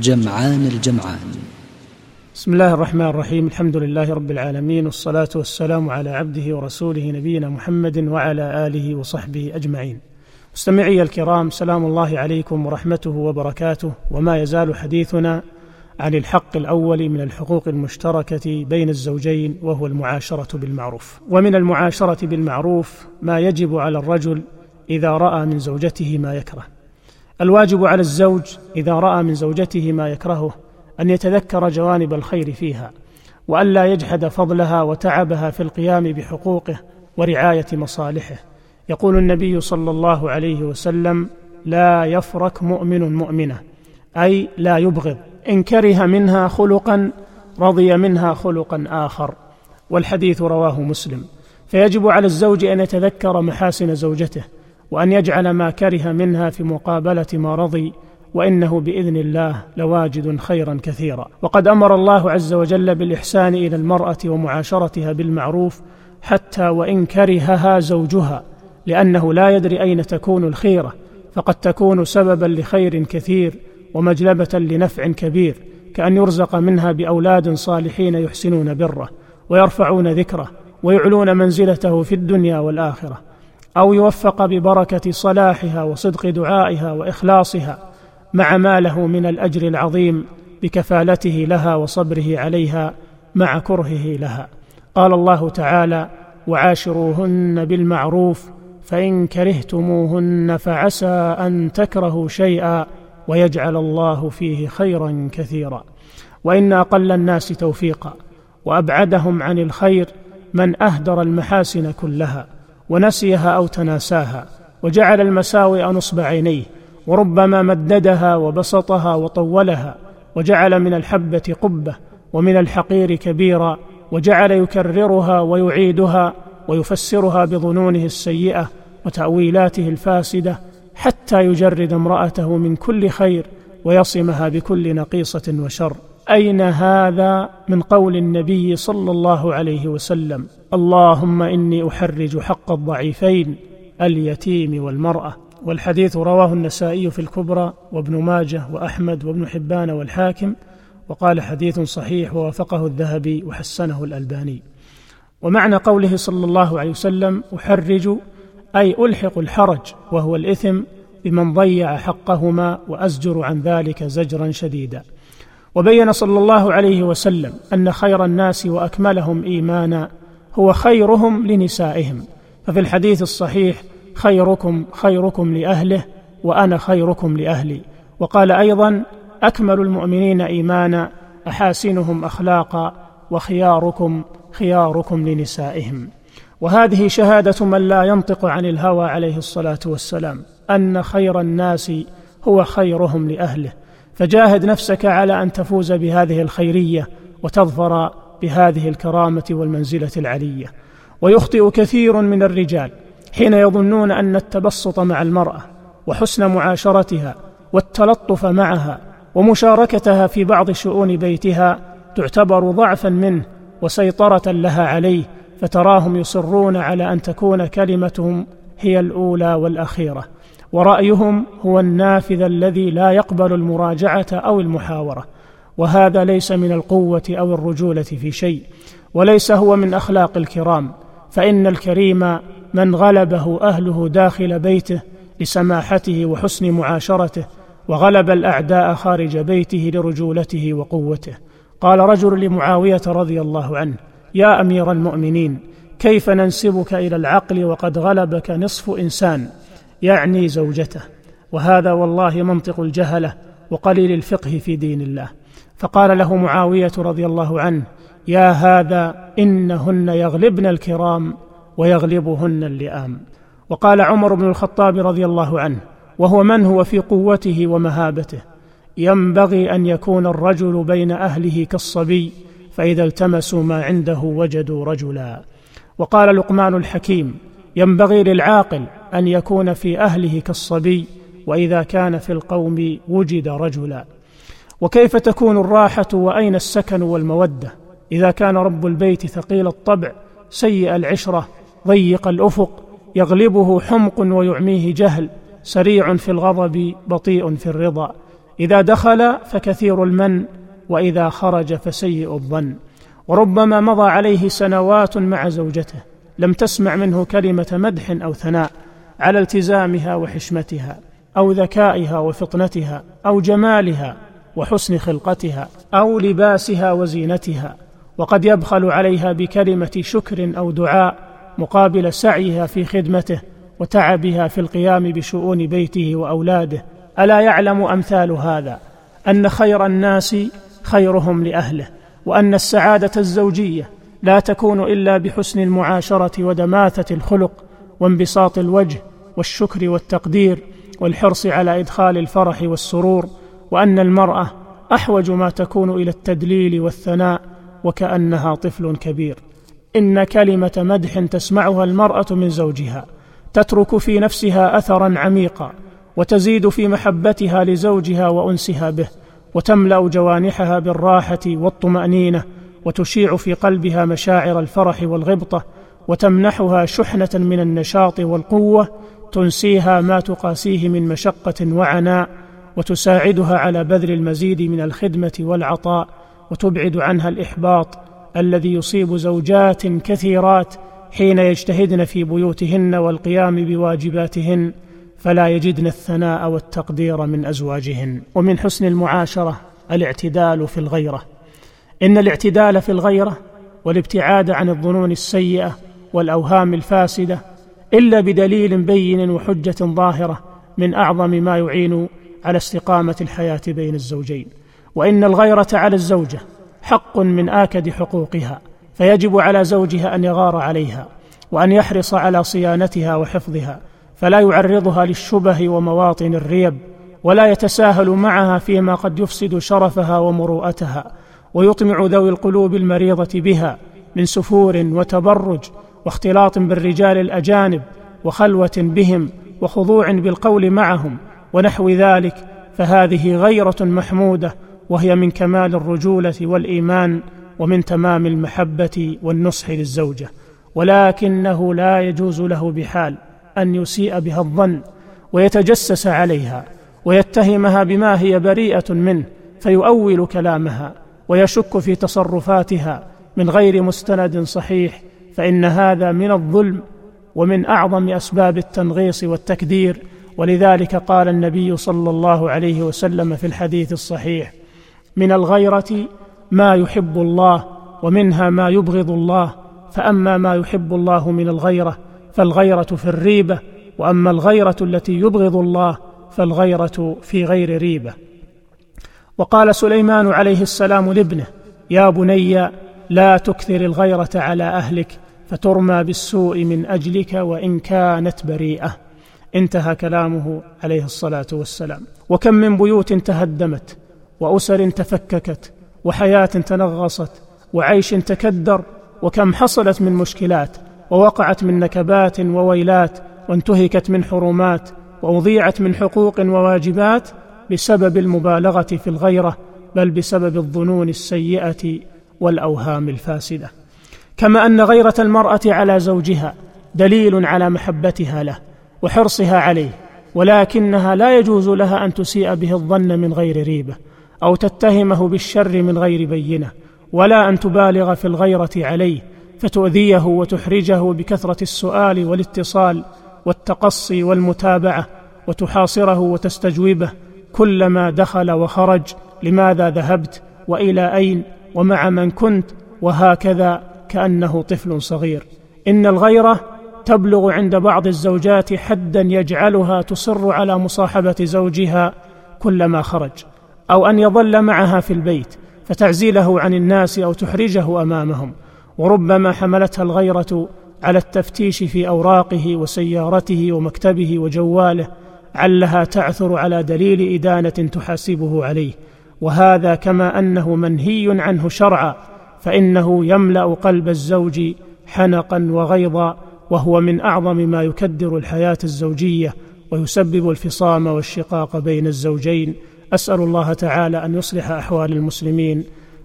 جمعان الجمعان. بسم الله الرحمن الرحيم. الحمد لله رب العالمين والصلاة والسلام على عبده ورسوله نبينا محمد وعلى آله وصحبه أجمعين. مستمعي الكرام سلام الله عليكم ورحمته وبركاته. وما يزال حديثنا عن الحق الأول من الحقوق المشتركة بين الزوجين وهو المعاشرة بالمعروف. ومن المعاشرة بالمعروف ما يجب على الرجل إذا رأى من زوجته ما يكره. الواجب على الزوج إذا رأى من زوجته ما يكرهه أن يتذكر جوانب الخير فيها وألا يجحد فضلها وتعبها في القيام بحقوقه ورعاية مصالحه. يقول النبي صلى الله عليه وسلم لا يفرك مؤمن مؤمنة أي لا يبغض إن كره منها خلقا رضي منها خلقا آخر. والحديث رواه مسلم. فيجب على الزوج أن يتذكر محاسن زوجته وأن يجعل ما كره منها في مقابلة ما رضي وإنه بإذن الله لواجد خيرا كثيرا. وقد أمر الله عز وجل بالإحسان إلى المرأة ومعاشرتها بالمعروف حتى وإن كرهها زوجها لأنه لا يدري أين تكون الخيرة فقد تكون سببا لخير كثير ومجلبة لنفع كبير كأن يرزق منها بأولاد صالحين يحسنون بره ويرفعون ذكره ويعلون منزلته في الدنيا والآخرة. أو يوفق ببركة صلاحها وصدق دعائها وإخلاصها مع ما له من الأجر العظيم بكفالته لها وصبره عليها مع كرهه لها. قال الله تعالى وعاشروهن بالمعروف فإن كرهتموهن فعسى أن تكرهوا شيئا ويجعل الله فيه خيرا كثيرا. وإن أقل الناس توفيقا وأبعدهم عن الخير من أهدر المحاسن كلها. ونسيها أو تناساها وجعل المساوئ نصب عينيه وربما مددها وبسطها وطولها وجعل من الحبة قبة ومن الحقير كبيرا وجعل يكررها ويعيدها ويفسرها بظنونه السيئة وتأويلاته الفاسدة حتى يجرد امرأته من كل خير ويصمها بكل نقيصة وشر. أين هذا من قول النبي صلى الله عليه وسلم؟ اللهم إني أحرج حق الضعيفين اليتيم والمرأة. والحديث رواه النسائي في الكبرى وابن ماجه وأحمد وابن حبان والحاكم وقال حديث صحيح ووافقه الذهبي وحسنه الألباني. ومعنى قوله صلى الله عليه وسلم أحرج أي ألحق الحرج وهو الإثم بمن ضيع حقهما وأزجر عن ذلك زجرا شديدا. وبين صلى الله عليه وسلم أن خير الناس وأكملهم إيمانا هو خيرهم لنسائهم. ففي الحديث الصحيح خيركم خيركم لأهله وأنا خيركم لأهلي. وقال أيضا أكمل المؤمنين إيمانا أحاسنهم أخلاقا وخياركم خياركم لنسائهم. وهذه شهادة من لا ينطق عن الهوى عليه الصلاة والسلام أن خير الناس هو خيرهم لأهله. فجاهد نفسك على أن تفوز بهذه الخيرية وتظفر بهذه الكرامة والمنزلة العلية. ويخطئ كثير من الرجال حين يظنون أن التبسط مع المرأة وحسن معاشرتها والتلطف معها ومشاركتها في بعض شؤون بيتها تعتبر ضعفا منه وسيطرة لها عليه فتراهم يصرون على أن تكون كلمتهم هي الأولى والأخيرة. ورأيهم هو النافذ الذي لا يقبل المراجعة أو المحاورة وهذا ليس من القوة أو الرجولة في شيء وليس هو من أخلاق الكرام فإن الكريم من غلبه أهله داخل بيته لسماحته وحسن معاشرته وغلب الأعداء خارج بيته لرجولته وقوته. قال رجل لمعاوية رضي الله عنه يا أمير المؤمنين كيف ننسبك إلى العقل وقد غلبك نصف إنسان؟ يعني زوجته. وهذا والله منطق الجهلة وقليل الفقه في دين الله. فقال له معاوية رضي الله عنه يا هذا إنهن يغلبن الكرام ويغلبهن اللئام. وقال عمر بن الخطاب رضي الله عنه وهو من هو في قوته ومهابته؟ ينبغي أن يكون الرجل بين أهله كالصبي فإذا التمسوا ما عنده وجدوا رجلا. وقال لقمان الحكيم ينبغي للعاقل أن يكون في أهله كالصبي وإذا كان في القوم وجد رجلا. وكيف تكون الراحة وأين السكن والمودة؟ إذا كان رب البيت ثقيل الطبع سيء العشرة ضيق الأفق يغلبه حمق ويعميه جهل سريع في الغضب بطيء في الرضا. إذا دخل فكثير المن وإذا خرج فسيء الظن. وربما مضى عليه سنوات مع زوجته لم تسمع منه كلمة مدح أو ثناء. على التزامها وحشمتها أو ذكائها وفطنتها أو جمالها وحسن خلقتها أو لباسها وزينتها. وقد يبخل عليها بكلمة شكر أو دعاء مقابل سعيها في خدمته وتعبها في القيام بشؤون بيته وأولاده. ألا يعلم أمثال هذا؟ أن خير الناس خيرهم لأهله وأن السعادة الزوجية لا تكون إلا بحسن المعاشرة ودماثة الخلق وانبساط الوجه والشكر والتقدير والحرص على إدخال الفرح والسرور وأن المرأة أحوج ما تكون إلى التدليل والثناء وكأنها طفل كبير. إن كلمة مدح تسمعها المرأة من زوجها تترك في نفسها اثرا عميقا وتزيد في محبتها لزوجها وأنسها به وتملأ جوانحها بالراحة والطمأنينة وتشيع في قلبها مشاعر الفرح والغبطة وتمنحها شحنة من النشاط والقوة تنسيها ما تقاسيه من مشقة وعناء وتساعدها على بذل المزيد من الخدمة والعطاء وتبعد عنها الإحباط الذي يصيب زوجات كثيرات حين يجتهدن في بيوتهن والقيام بواجباتهن فلا يجدن الثناء والتقدير من أزواجهن. ومن حسن المعاشرة الاعتدال في الغيرة. إن الاعتدال في الغيرة والابتعاد عن الظنون السيئة والأوهام الفاسدة إلا بدليل بين وحجة ظاهرة من أعظم ما يعين على استقامة الحياة بين الزوجين. وإن الغيرة على الزوجة حق من آكد حقوقها فيجب على زوجها أن يغار عليها وأن يحرص على صيانتها وحفظها فلا يعرضها للشبه ومواطن الريب ولا يتساهل معها فيما قد يفسد شرفها ومروءتها ويطمع ذوي القلوب المريضة بها من سفور وتبرج واختلاط بالرجال الأجانب وخلوة بهم وخضوع بالقول معهم ونحو ذلك فهذه غيرة محمودة وهي من كمال الرجولة والإيمان ومن تمام المحبة والنصح للزوجة. ولكنه لا يجوز له بحال أن يسيء بها الظن ويتجسس عليها ويتهمها بما هي بريئة منه فيؤول كلامها ويشك في تصرفاتها من غير مستند صحيح فإن هذا من الظلم ومن أعظم أسباب التنغيص والتكدير ولذلك قال النبي صلى الله عليه وسلم في الحديث الصحيح من الغيرة ما يحب الله ومنها ما يبغض الله فأما ما يحب الله من الغيرة فالغيرة في الريبة وأما الغيرة التي يبغض الله فالغيرة في غير ريبة. وقال سليمان عليه السلام لابنه يا بني لا تكثر الغيرة على أهلك فترمى بالسوء من أجلك وإن كانت بريئة. انتهى كلامه عليه الصلاة والسلام. وكم من بيوت تهدمت وأسر تفككت وحياة تنغصت وعيش تكدر وكم حصلت من مشكلات ووقعت من نكبات وويلات وانتهكت من حرمات وأضيعت من حقوق وواجبات بسبب المبالغة في الغيرة بل بسبب الظنون السيئة والأوهام الفاسدة. كما أن غيرة المرأة على زوجها دليل على محبتها له وحرصها عليه ولكنها لا يجوز لها أن تسيء به الظن من غير ريبة أو تتهمه بالشر من غير بينة ولا أن تبالغ في الغيرة عليه فتؤذيه وتحرجه بكثرة السؤال والاتصال والتقصي والمتابعة وتحاصره وتستجوبه كلما دخل وخرج لماذا ذهبت؟ وإلى أين؟ ومع من كنت؟ وهكذا. كأنه طفل صغير. إن الغيرة تبلغ عند بعض الزوجات حدا يجعلها تصر على مصاحبة زوجها كلما خرج أو أن يظل معها في البيت فتعزيله عن الناس أو تحرجه أمامهم. وربما حملتها الغيرة على التفتيش في أوراقه وسيارته ومكتبه وجواله علها تعثر على دليل إدانة تحاسبه عليه. وهذا كما أنه منهي عنه شرعا فإنه يملأ قلب الزوج حنقا وغيظا وهو من أعظم ما يكدر الحياة الزوجية ويسبب الفصام والشقاق بين الزوجين. أسأل الله تعالى أن يصلح أحوال المسلمين.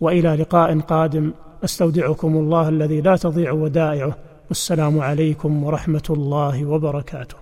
وإلى لقاء قادم. أستودعكم الله الذي لا تضيع ودائعه. والسلام عليكم ورحمة الله وبركاته.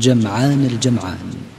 جمعان الجمعان.